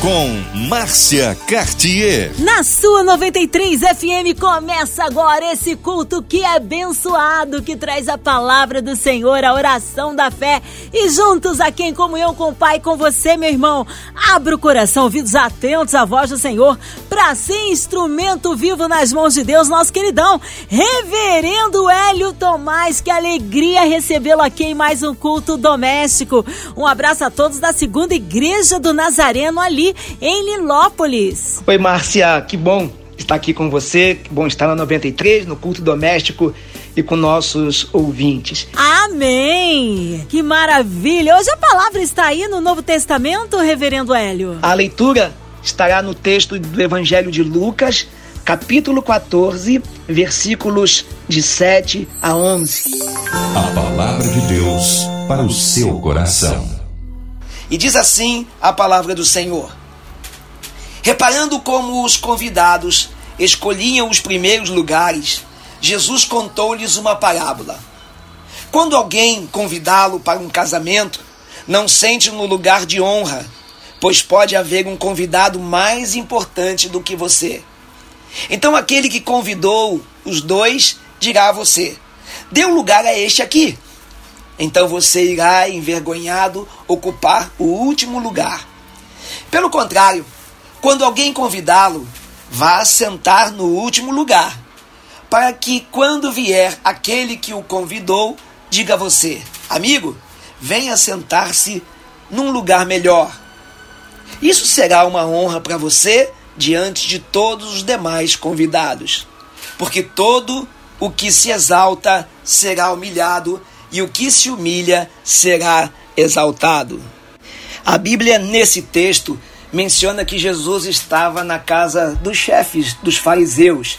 com Márcia Cartier. Na sua 93 FM começa agora esse culto que é abençoado, que traz a palavra do Senhor, a oração da fé. E juntos aqui em comunhão com o Pai, com você, meu irmão, abra o coração, ouvidos atentos à voz do Senhor, para ser instrumento vivo nas mãos de Deus, nosso queridão, Reverendo Hélio Tomás. Que alegria recebê-lo aqui em mais um culto doméstico. Um abraço a todos da segunda igreja do Nazareno ali em Lilópolis. Oi, Márcia, que bom estar aqui com você, que bom estar na 93, no culto doméstico e com nossos ouvintes. Amém! Que maravilha! Hoje a palavra está aí no Novo Testamento, Reverendo Hélio? A leitura estará no texto do Evangelho de Lucas, capítulo 14, versículos de 7 a 11. A palavra de Deus para o seu coração. E diz assim a palavra do Senhor: Reparando como os convidados escolhiam os primeiros lugares, Jesus contou-lhes uma parábola. Quando alguém convidá-lo para um casamento, não sente no lugar de honra, pois pode haver um convidado mais importante do que você. Então aquele que convidou os dois dirá a você: Dê um lugar a este aqui. Então você irá, envergonhado, ocupar o último lugar. Pelo contrário, quando alguém convidá-lo, vá sentar no último lugar, para que quando vier aquele que o convidou, diga a você: Amigo, venha sentar-se num lugar melhor. Isso será uma honra para você diante de todos os demais convidados, porque todo o que se exalta será humilhado e o que se humilha será exaltado. A Bíblia, nesse texto, menciona que Jesus estava na casa dos chefes, dos fariseus,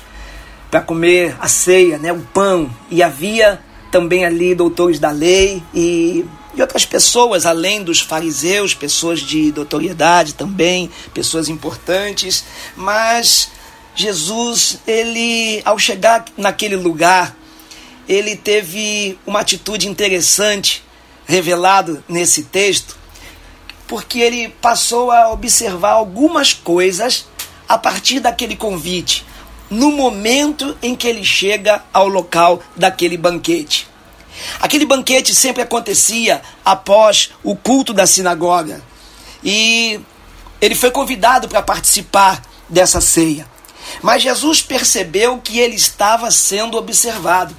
para comer a ceia, né, o pão, e havia também ali doutores da lei e, e outras pessoas além dos fariseus, pessoas de notoriedade também, pessoas importantes, mas Jesus, ele ao chegar naquele lugar, ele teve uma atitude interessante revelado nesse texto, porque ele passou a observar algumas coisas a partir daquele convite, no momento em que ele chega ao local daquele banquete. Aquele banquete sempre acontecia após o culto da sinagoga. E ele foi convidado para participar dessa ceia. Mas Jesus percebeu que ele estava sendo observado.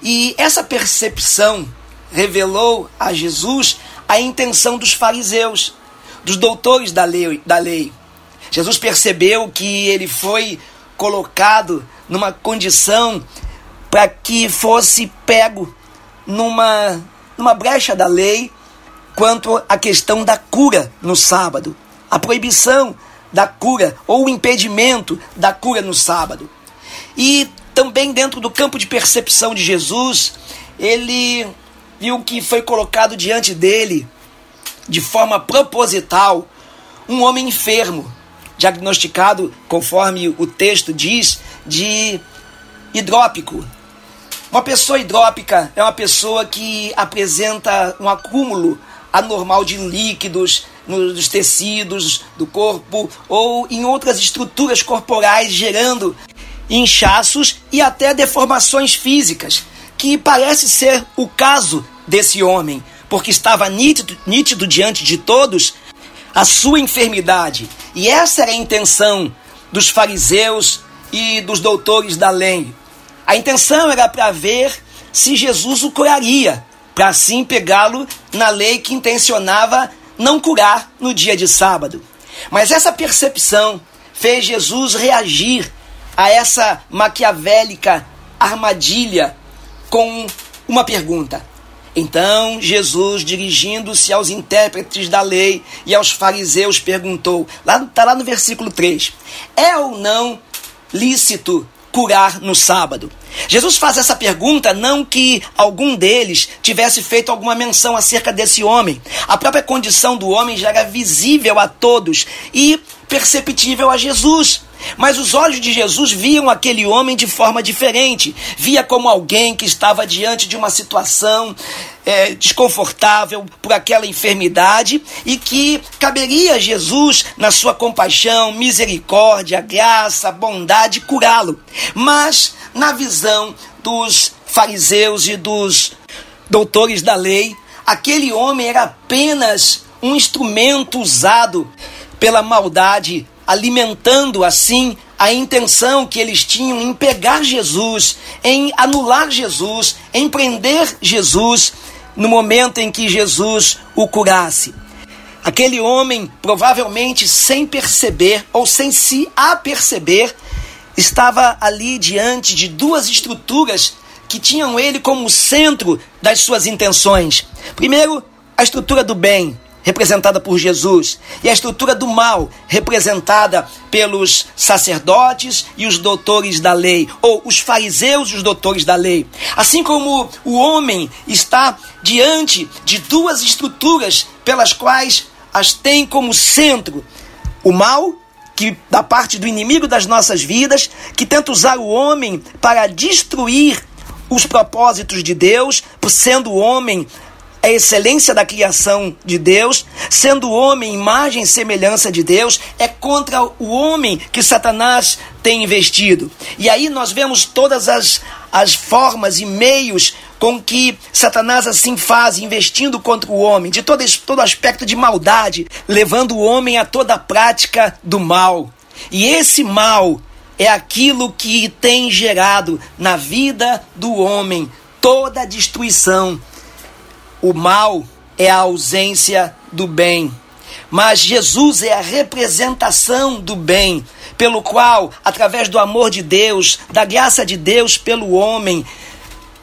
E essa percepção revelou a Jesus a intenção dos fariseus, dos doutores da lei, da lei. Jesus percebeu que ele foi colocado numa condição para que fosse pego numa, numa brecha da lei quanto à questão da cura no sábado, a proibição da cura ou o impedimento da cura no sábado. E também dentro do campo de percepção de Jesus, ele viu que foi colocado diante dele, de forma proposital, um homem enfermo, diagnosticado, conforme o texto diz, de hidrópico. Uma pessoa hidrópica é uma pessoa que apresenta um acúmulo anormal de líquidos nos tecidos do corpo ou em outras estruturas corporais, gerando inchaços e até deformações físicas, que parece ser o caso desse homem, porque estava nítido, nítido diante de todos a sua enfermidade. E essa era a intenção dos fariseus e dos doutores da lei. A intenção era para ver se Jesus o curaria, para assim pegá-lo na lei que intencionava não curar no dia de sábado. Mas essa percepção fez Jesus reagir a essa maquiavélica armadilha com uma pergunta. Então Jesus, dirigindo-se aos intérpretes da lei e aos fariseus, perguntou: lá está lá no versículo 3: É ou não lícito curar no sábado? Jesus faz essa pergunta não que algum deles tivesse feito alguma menção acerca desse homem. A própria condição do homem já era visível a todos e perceptível a Jesus. Mas os olhos de Jesus viam aquele homem de forma diferente. Via como alguém que estava diante de uma situação é, desconfortável por aquela enfermidade e que caberia a Jesus, na sua compaixão, misericórdia, graça, bondade, curá-lo. Mas, na visão dos fariseus e dos doutores da lei, aquele homem era apenas um instrumento usado pela maldade, alimentando assim a intenção que eles tinham em pegar Jesus, em anular Jesus, em prender Jesus no momento em que Jesus o curasse. Aquele homem, provavelmente sem perceber ou sem se aperceber, estava ali diante de duas estruturas que tinham ele como centro das suas intenções. Primeiro, a estrutura do bem, representada por Jesus, e a estrutura do mal, representada pelos sacerdotes e os doutores da lei, ou os fariseus e os doutores da lei. Assim como o homem está diante de duas estruturas pelas quais as tem como centro o mal que da parte do inimigo das nossas vidas, que tenta usar o homem para destruir os propósitos de Deus, por sendo o homem a excelência da criação de Deus, sendo o homem imagem e semelhança de Deus, é contra o homem que Satanás tem investido. E aí nós vemos todas as, as formas e meios com que Satanás assim faz, investindo contra o homem, de todo, todo aspecto de maldade, levando o homem a toda a prática do mal. E esse mal é aquilo que tem gerado na vida do homem toda a destruição. O mal é a ausência do bem. Mas Jesus é a representação do bem, pelo qual, através do amor de Deus, da graça de Deus pelo homem,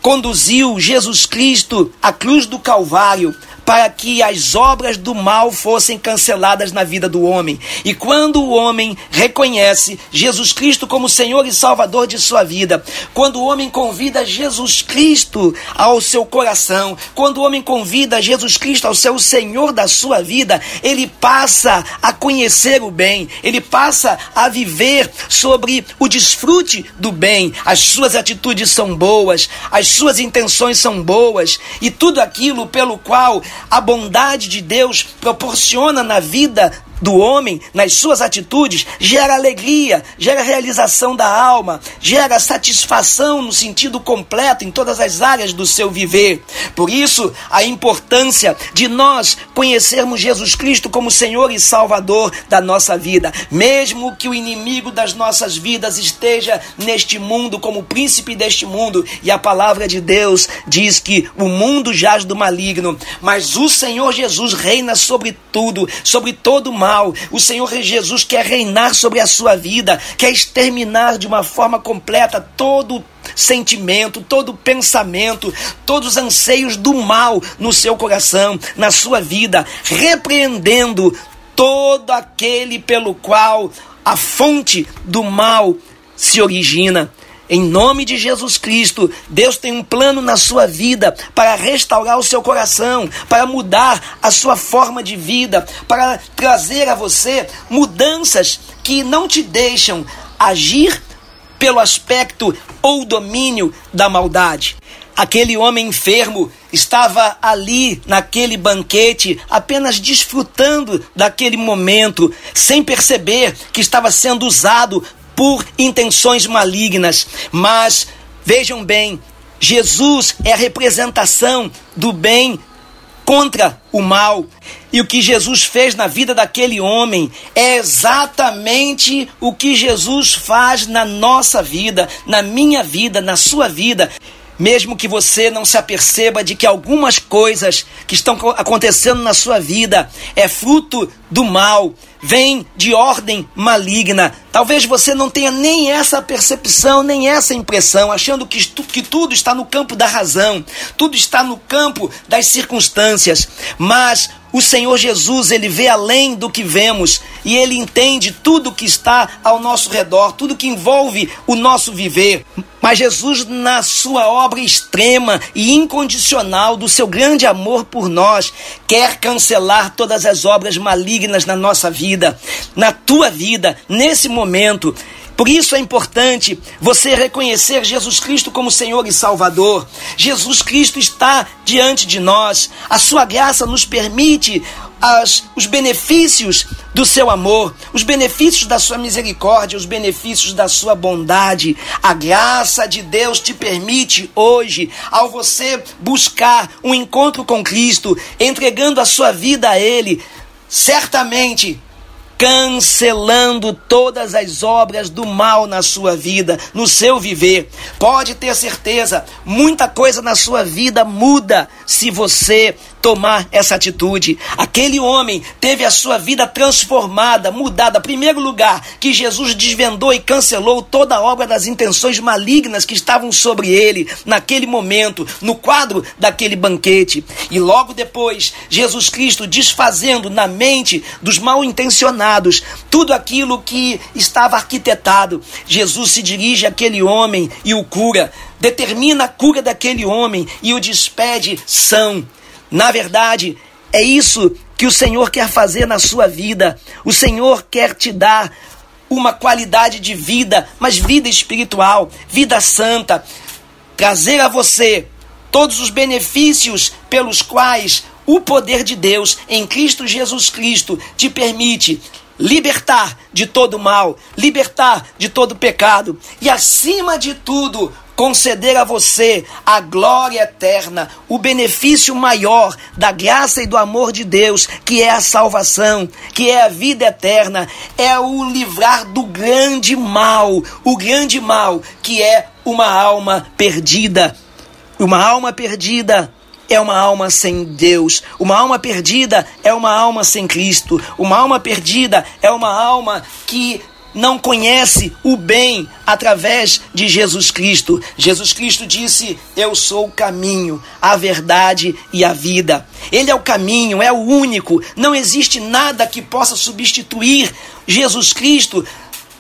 conduziu Jesus Cristo à cruz do Calvário para que as obras do mal fossem canceladas na vida do homem. E quando o homem reconhece Jesus Cristo como Senhor e Salvador de sua vida, quando o homem convida Jesus Cristo ao seu coração, quando o homem convida Jesus Cristo ao seu Senhor da sua vida, ele passa a conhecer o bem, ele passa a viver sobre o desfrute do bem. As suas atitudes são boas, as suas intenções são boas e tudo aquilo pelo qual a bondade de Deus proporciona na vida do homem, nas suas atitudes, gera alegria, gera realização da alma, gera satisfação no sentido completo em todas as áreas do seu viver. Por isso, a importância de nós conhecermos Jesus Cristo como Senhor e Salvador da nossa vida, mesmo que o inimigo das nossas vidas esteja neste mundo como príncipe deste mundo, e a palavra de Deus diz que o mundo jaz do maligno, mas o Senhor Jesus reina sobre tudo, sobre todo o mal mal. O Senhor Jesus quer reinar sobre a sua vida, quer exterminar de uma forma completa todo sentimento, todo pensamento, todos os anseios do mal no seu coração, na sua vida, repreendendo todo aquele pelo qual a fonte do mal se origina. Em nome de Jesus Cristo, Deus tem um plano na sua vida para restaurar o seu coração, para mudar a sua forma de vida, para trazer a você mudanças que não te deixam agir pelo aspecto ou domínio da maldade. Aquele homem enfermo estava ali naquele banquete, apenas desfrutando daquele momento, sem perceber que estava sendo usado por intenções malignas. Mas vejam bem, Jesus é a representação do bem contra o mal. E o que Jesus fez na vida daquele homem é exatamente o que Jesus faz na nossa vida, na minha vida, na sua vida mesmo que você não se aperceba de que algumas coisas que estão acontecendo na sua vida é fruto do mal, vem de ordem maligna. Talvez você não tenha nem essa percepção, nem essa impressão, achando que, que tudo está no campo da razão, tudo está no campo das circunstâncias. Mas o Senhor Jesus, ele vê além do que vemos e ele entende tudo que está ao nosso redor, tudo que envolve o nosso viver. Mas Jesus, na sua obra extrema e incondicional do seu grande amor por nós, quer cancelar todas as obras malignas na nossa vida, na tua vida, nesse momento. Por isso é importante você reconhecer Jesus Cristo como Senhor e Salvador. Jesus Cristo está diante de nós. A sua graça nos permite as, os benefícios do seu amor, os benefícios da sua misericórdia, os benefícios da sua bondade. A graça de Deus te permite hoje, ao você buscar um encontro com Cristo, entregando a sua vida a Ele, certamente cancelando todas as obras do mal na sua vida, no seu viver. Pode ter certeza, muita coisa na sua vida muda se você tomar essa atitude. Aquele homem teve a sua vida transformada, mudada. Primeiro lugar, que Jesus desvendou e cancelou toda a obra das intenções malignas que estavam sobre ele naquele momento, no quadro daquele banquete. E logo depois, Jesus Cristo desfazendo na mente dos mal intencionados tudo aquilo que estava arquitetado. Jesus se dirige àquele homem e o cura, determina a cura daquele homem e o despede são. Na verdade, é isso que o Senhor quer fazer na sua vida. O Senhor quer te dar uma qualidade de vida, mas vida espiritual, vida santa. Trazer a você todos os benefícios pelos quais o poder de Deus em Cristo Jesus Cristo te permite libertar de todo mal, libertar de todo pecado e, acima de tudo, conceder a você a glória eterna, o benefício maior da graça e do amor de Deus, que é a salvação, que é a vida eterna, é o livrar do grande mal, o grande mal que é uma alma perdida. Uma alma perdida é uma alma sem Deus. Uma alma perdida é uma alma sem Cristo. Uma alma perdida é uma alma que não conhece o bem através de Jesus Cristo. Jesus Cristo disse: Eu sou o caminho, a verdade e a vida. Ele é o caminho, é o único. Não existe nada que possa substituir Jesus Cristo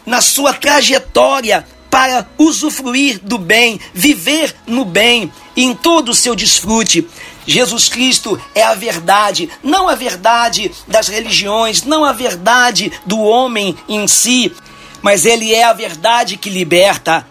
na sua trajetória para usufruir do bem, viver no bem, em todo o seu desfrute. Jesus Cristo é a verdade, não a verdade das religiões, não a verdade do homem em si, mas ele é a verdade que liberta.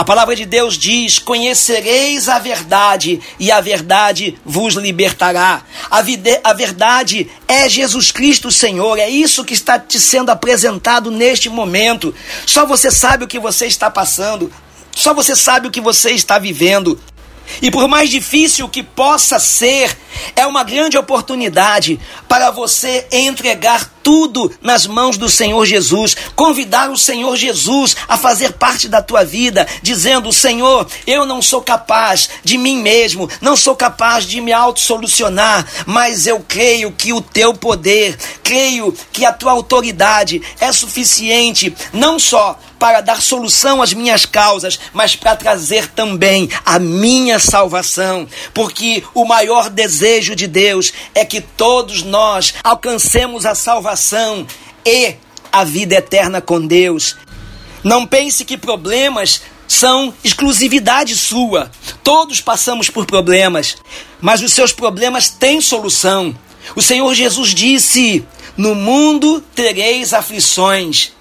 A palavra de Deus diz: Conhecereis a verdade, e a verdade vos libertará. A, a verdade é Jesus Cristo, Senhor. É isso que está te sendo apresentado neste momento. Só você sabe o que você está passando. Só você sabe o que você está vivendo. E por mais difícil que possa ser, é uma grande oportunidade para você entregar tudo nas mãos do Senhor Jesus, convidar o Senhor Jesus a fazer parte da tua vida, dizendo: Senhor, eu não sou capaz de mim mesmo, não sou capaz de me autossolucionar, mas eu creio que o teu poder, creio que a tua autoridade é suficiente, não só para dar solução às minhas causas, mas para trazer também a minha salvação, porque o maior desejo de Deus é que todos nós alcancemos a salvação e a vida eterna com Deus. Não pense que problemas são exclusividade sua. Todos passamos por problemas, mas os seus problemas têm solução. O Senhor Jesus disse: No mundo tereis aflições,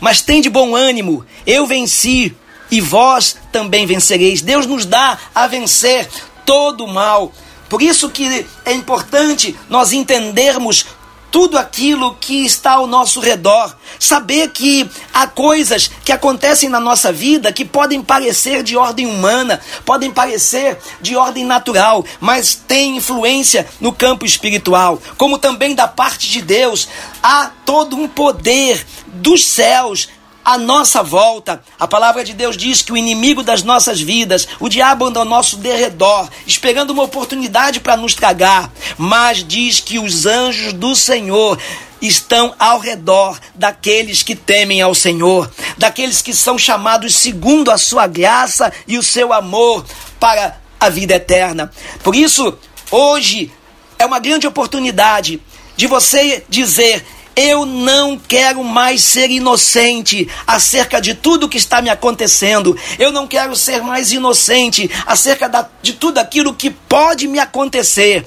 mas tem de bom ânimo, eu venci e vós também vencereis. Deus nos dá a vencer todo o mal. Por isso que é importante nós entendermos tudo aquilo que está ao nosso redor. Saber que há coisas que acontecem na nossa vida que podem parecer de ordem humana, podem parecer de ordem natural, mas têm influência no campo espiritual. Como também da parte de Deus, há todo um poder dos céus à nossa volta. A palavra de Deus diz que o inimigo das nossas vidas, o diabo anda ao nosso derredor, esperando uma oportunidade para nos tragar, mas diz que os anjos do Senhor estão ao redor daqueles que temem ao Senhor, daqueles que são chamados segundo a sua graça e o seu amor para a vida eterna. Por isso, hoje é uma grande oportunidade de você dizer: eu não quero mais ser inocente acerca de tudo que está me acontecendo. Eu não quero ser mais inocente acerca da, de tudo aquilo que pode me acontecer.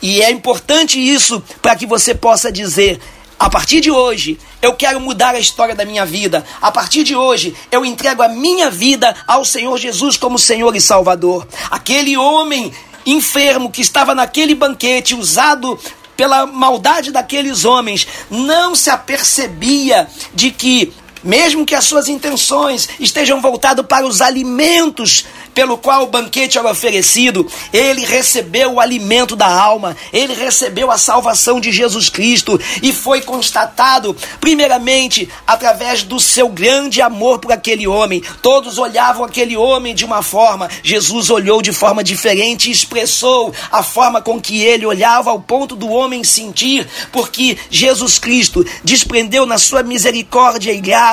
E é importante isso para que você possa dizer: a partir de hoje, eu quero mudar a história da minha vida. A partir de hoje, eu entrego a minha vida ao Senhor Jesus como Senhor e Salvador. Aquele homem enfermo que estava naquele banquete usado pela maldade daqueles homens, não se apercebia de que mesmo que as suas intenções estejam voltadas para os alimentos pelo qual o banquete era oferecido, ele recebeu o alimento da alma, ele recebeu a salvação de Jesus Cristo e foi constatado, primeiramente, através do seu grande amor por aquele homem. Todos olhavam aquele homem de uma forma, Jesus olhou de forma diferente e expressou a forma com que ele olhava ao ponto do homem sentir, porque Jesus Cristo desprendeu na sua misericórdia e graça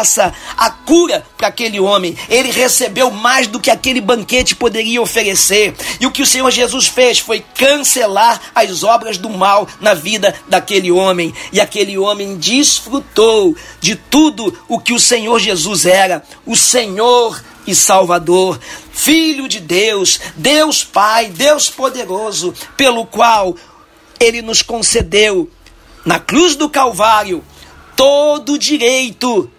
a cura para aquele homem. Ele recebeu mais do que aquele banquete poderia oferecer. E o que o Senhor Jesus fez foi cancelar as obras do mal na vida daquele homem. E aquele homem desfrutou de tudo o que o Senhor Jesus era, o Senhor e Salvador, Filho de Deus, Deus Pai, Deus poderoso, pelo qual ele nos concedeu na cruz do Calvário todo o direito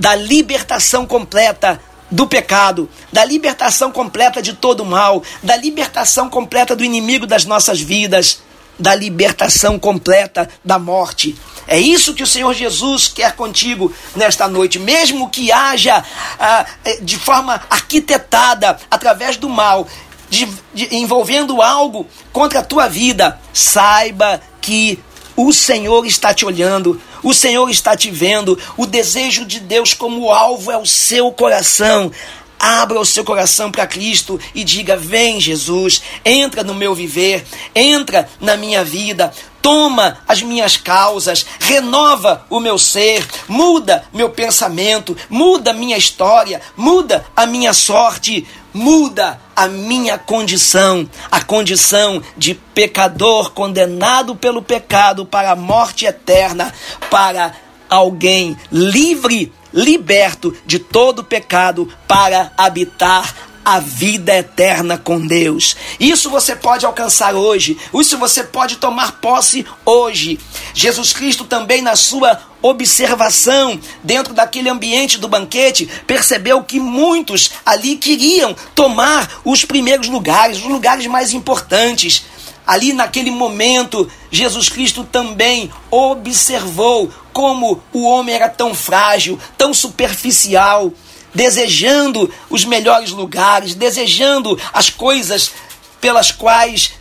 da libertação completa do pecado, da libertação completa de todo mal, da libertação completa do inimigo das nossas vidas, da libertação completa da morte. É isso que o Senhor Jesus quer contigo nesta noite, mesmo que haja ah, eh, de forma arquitetada através do mal, de, de, envolvendo algo contra a tua vida, saiba que o Senhor está te olhando, o Senhor está te vendo. O desejo de Deus como alvo é o seu coração. Abra o seu coração para Cristo e diga: Vem, Jesus, entra no meu viver, entra na minha vida, toma as minhas causas, renova o meu ser, muda meu pensamento, muda minha história, muda a minha sorte, muda a minha condição, a condição de pecador condenado pelo pecado para a morte eterna, para alguém livre, liberto de todo pecado para habitar a vida eterna com Deus. Isso você pode alcançar hoje. Isso você pode tomar posse hoje. Jesus Cristo também na sua observação dentro daquele ambiente do banquete, percebeu que muitos ali queriam tomar os primeiros lugares, os lugares mais importantes. Ali naquele momento, Jesus Cristo também observou como o homem era tão frágil, tão superficial desejando os melhores lugares, desejando as coisas pelas quais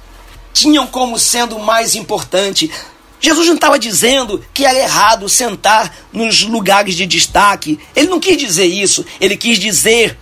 tinham como sendo mais importante. Jesus não estava dizendo que era errado sentar nos lugares de destaque. Ele não quis dizer isso. Ele quis dizer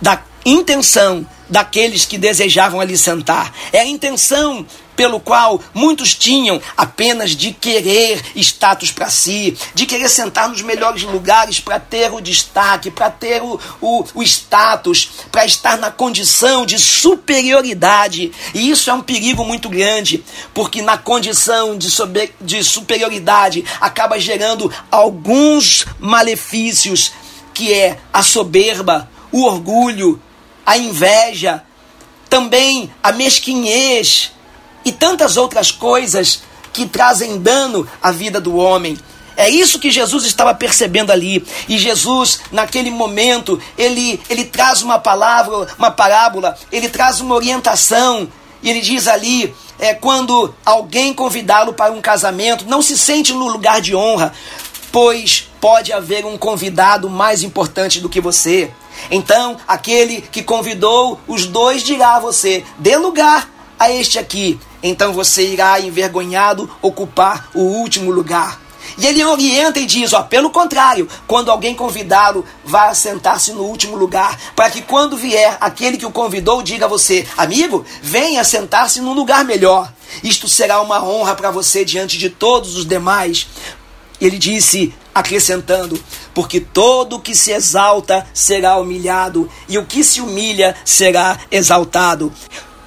da intenção daqueles que desejavam ali sentar. É a intenção pelo qual muitos tinham apenas de querer status para si, de querer sentar nos melhores lugares para ter o destaque, para ter o, o, o status, para estar na condição de superioridade. E isso é um perigo muito grande, porque na condição de, sober, de superioridade acaba gerando alguns malefícios, que é a soberba, o orgulho, a inveja, também a mesquinhez, e tantas outras coisas que trazem dano à vida do homem. É isso que Jesus estava percebendo ali. E Jesus, naquele momento, ele, ele traz uma palavra, uma parábola, ele traz uma orientação. E ele diz ali: é, quando alguém convidá-lo para um casamento, não se sente no lugar de honra, pois pode haver um convidado mais importante do que você. Então, aquele que convidou os dois dirá a você: dê lugar a este aqui, então você irá envergonhado ocupar o último lugar. E ele orienta e diz: ó, pelo contrário, quando alguém convidá-lo, vá sentar-se no último lugar, para que quando vier aquele que o convidou, diga a você: amigo, venha sentar-se num lugar melhor. Isto será uma honra para você diante de todos os demais. Ele disse, acrescentando: porque todo o que se exalta será humilhado, e o que se humilha será exaltado.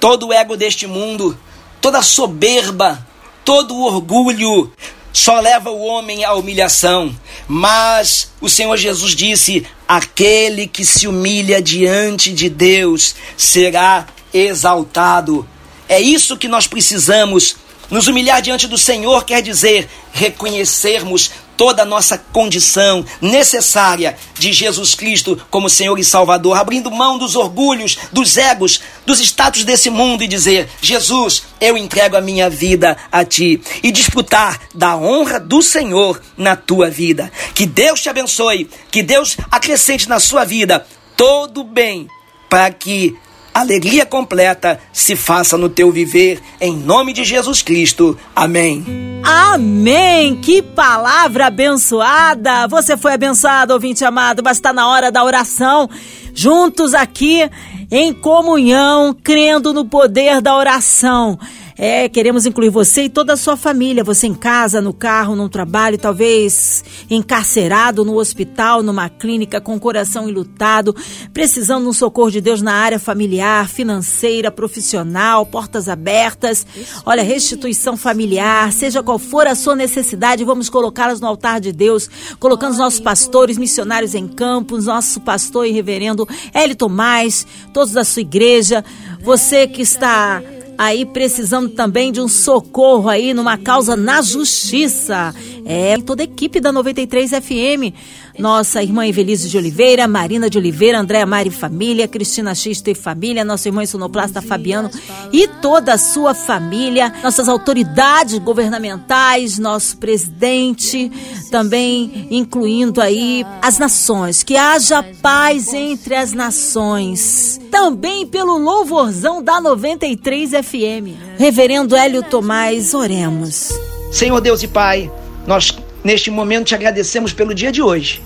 Todo o ego deste mundo, toda a soberba Todo orgulho só leva o homem à humilhação. Mas o Senhor Jesus disse: aquele que se humilha diante de Deus será exaltado. É isso que nós precisamos. Nos humilhar diante do Senhor quer dizer reconhecermos toda a nossa condição necessária de Jesus Cristo como Senhor e Salvador, abrindo mão dos orgulhos, dos egos, dos status desse mundo e dizer: Jesus, eu entrego a minha vida a ti e desfrutar da honra do Senhor na tua vida. Que Deus te abençoe, que Deus acrescente na sua vida todo bem para que alegria completa se faça no teu viver, em nome de Jesus Cristo. Amém. Amém! Que palavra abençoada! Você foi abençoado, ouvinte amado, mas está na hora da oração. Juntos aqui em comunhão, crendo no poder da oração. É, queremos incluir você e toda a sua família, você em casa, no carro, no trabalho, talvez encarcerado no hospital, numa clínica com o coração enlutado, precisando de um socorro de Deus na área familiar, financeira, profissional, portas abertas. Olha, restituição familiar, seja qual for a sua necessidade, vamos colocá-las no altar de Deus, colocando os nossos pastores, missionários em campos, nosso pastor e reverendo Hélio Tomás, todos da sua igreja, você que está aí precisando também de um socorro aí numa causa na justiça. É, toda a equipe da 93 FM nossa irmã Evelise de Oliveira, Marina de Oliveira, Andréa Mari Família, Cristina Xisto e Família, nossa irmã sonoplasta Fabiano e toda a sua família, nossas autoridades governamentais, nosso presidente, também incluindo aí as nações, que haja paz entre as nações. Também pelo louvorzão da 93 FM. Reverendo Hélio Tomás, oremos. Senhor Deus e Pai, nós neste momento te agradecemos pelo dia de hoje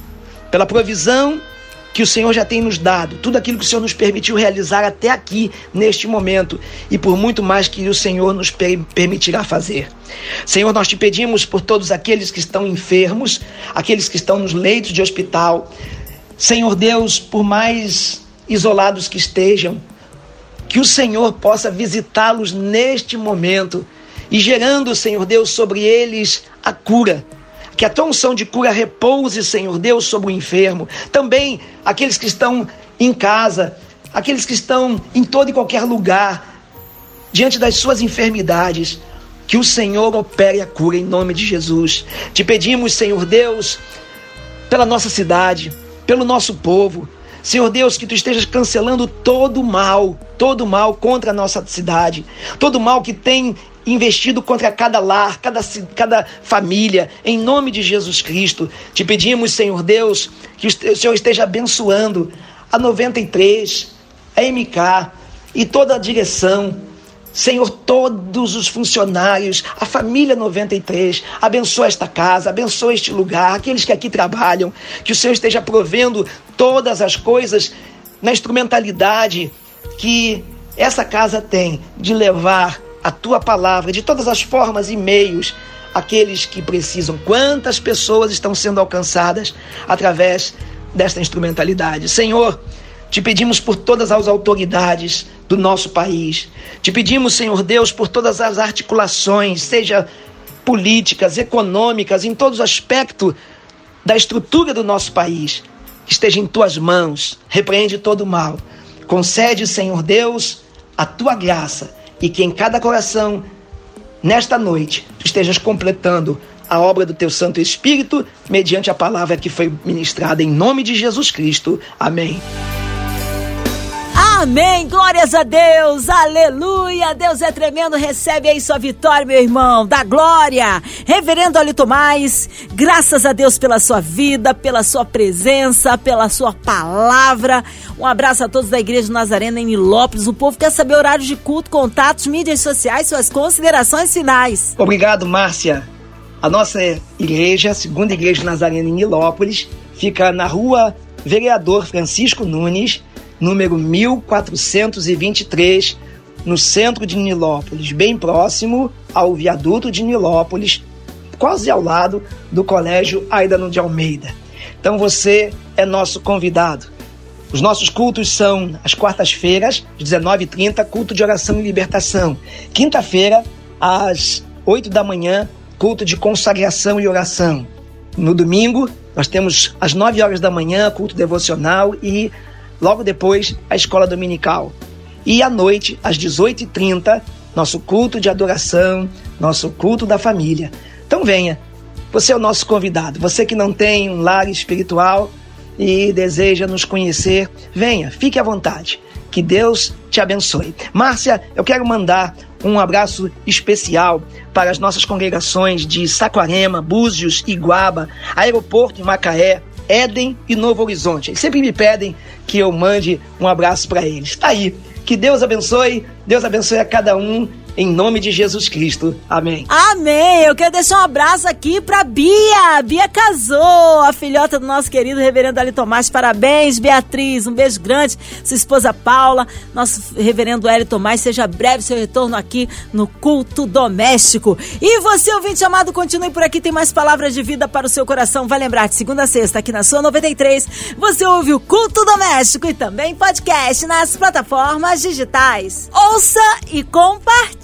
pela provisão que o Senhor já tem nos dado, tudo aquilo que o Senhor nos permitiu realizar até aqui, neste momento, e por muito mais que o Senhor nos permitirá fazer. Senhor, nós te pedimos por todos aqueles que estão enfermos, aqueles que estão nos leitos de hospital. Senhor Deus, por mais isolados que estejam, que o Senhor possa visitá-los neste momento e gerando, Senhor Deus, sobre eles a cura que a tua unção de cura repouse, Senhor Deus, sobre o enfermo. Também aqueles que estão em casa, aqueles que estão em todo e qualquer lugar, diante das suas enfermidades. Que o Senhor opere a cura em nome de Jesus. Te pedimos, Senhor Deus, pela nossa cidade, pelo nosso povo. Senhor Deus, que tu estejas cancelando todo mal, todo mal contra a nossa cidade, todo mal que tem investido contra cada lar, cada, cada família, em nome de Jesus Cristo. Te pedimos, Senhor Deus, que o Senhor esteja abençoando a 93, a MK e toda a direção. Senhor, todos os funcionários, a família 93, abençoa esta casa, abençoa este lugar, aqueles que aqui trabalham, que o Senhor esteja provendo todas as coisas na instrumentalidade que essa casa tem de levar a tua palavra de todas as formas e meios aqueles que precisam. Quantas pessoas estão sendo alcançadas através desta instrumentalidade? Senhor, te pedimos por todas as autoridades do nosso país. Te pedimos, Senhor Deus, por todas as articulações, seja políticas, econômicas, em todos os aspectos da estrutura do nosso país, que esteja em tuas mãos. Repreende todo o mal. Concede, Senhor Deus, a tua graça e que em cada coração, nesta noite, tu estejas completando a obra do teu Santo Espírito mediante a palavra que foi ministrada em nome de Jesus Cristo. Amém. Amém, glórias a Deus, aleluia, Deus é tremendo, recebe aí sua vitória, meu irmão, da glória. Reverendo Olho Tomás, graças a Deus pela sua vida, pela sua presença, pela sua palavra. Um abraço a todos da Igreja Nazarena em Nilópolis. O povo quer saber horários de culto, contatos, mídias sociais, suas considerações finais. Obrigado, Márcia. A nossa igreja, a segunda igreja Nazarena em Nilópolis, fica na rua Vereador Francisco Nunes, número 1423, no centro de Nilópolis, bem próximo ao viaduto de Nilópolis, quase ao lado do Colégio Aidano de Almeida. Então você é nosso convidado. Os nossos cultos são às quartas-feiras, às 19h30, culto de oração e libertação. Quinta-feira, às 8 da manhã, culto de consagração e oração. No domingo, nós temos às 9 horas da manhã, culto devocional e logo depois a escola dominical. E à noite, às 18h30, nosso culto de adoração, nosso culto da família. Então venha, você é o nosso convidado. Você que não tem um lar espiritual e deseja nos conhecer, venha, fique à vontade. Que Deus te abençoe. Márcia, eu quero mandar um abraço especial para as nossas congregações de Saquarema, Búzios, Iguaba, Aeroporto em Macaé, Éden e Novo Horizonte. Eles sempre me pedem que eu mande um abraço para eles. Tá aí. Que Deus abençoe, Deus abençoe a cada um em nome de Jesus Cristo. Amém. Amém. Eu quero deixar um abraço aqui pra Bia. Bia casou, a filhota do nosso querido reverendo Ali Tomás. Parabéns, Beatriz. Um beijo grande. Sua esposa Paula, nosso reverendo Hélio Tomás. Seja breve seu retorno aqui no culto doméstico. E você, ouvinte amado, continue por aqui. Tem mais palavras de vida para o seu coração. Vai lembrar, de segunda a sexta, aqui na sua 93, você ouve o culto doméstico e também podcast nas plataformas digitais. Ouça e compartilhe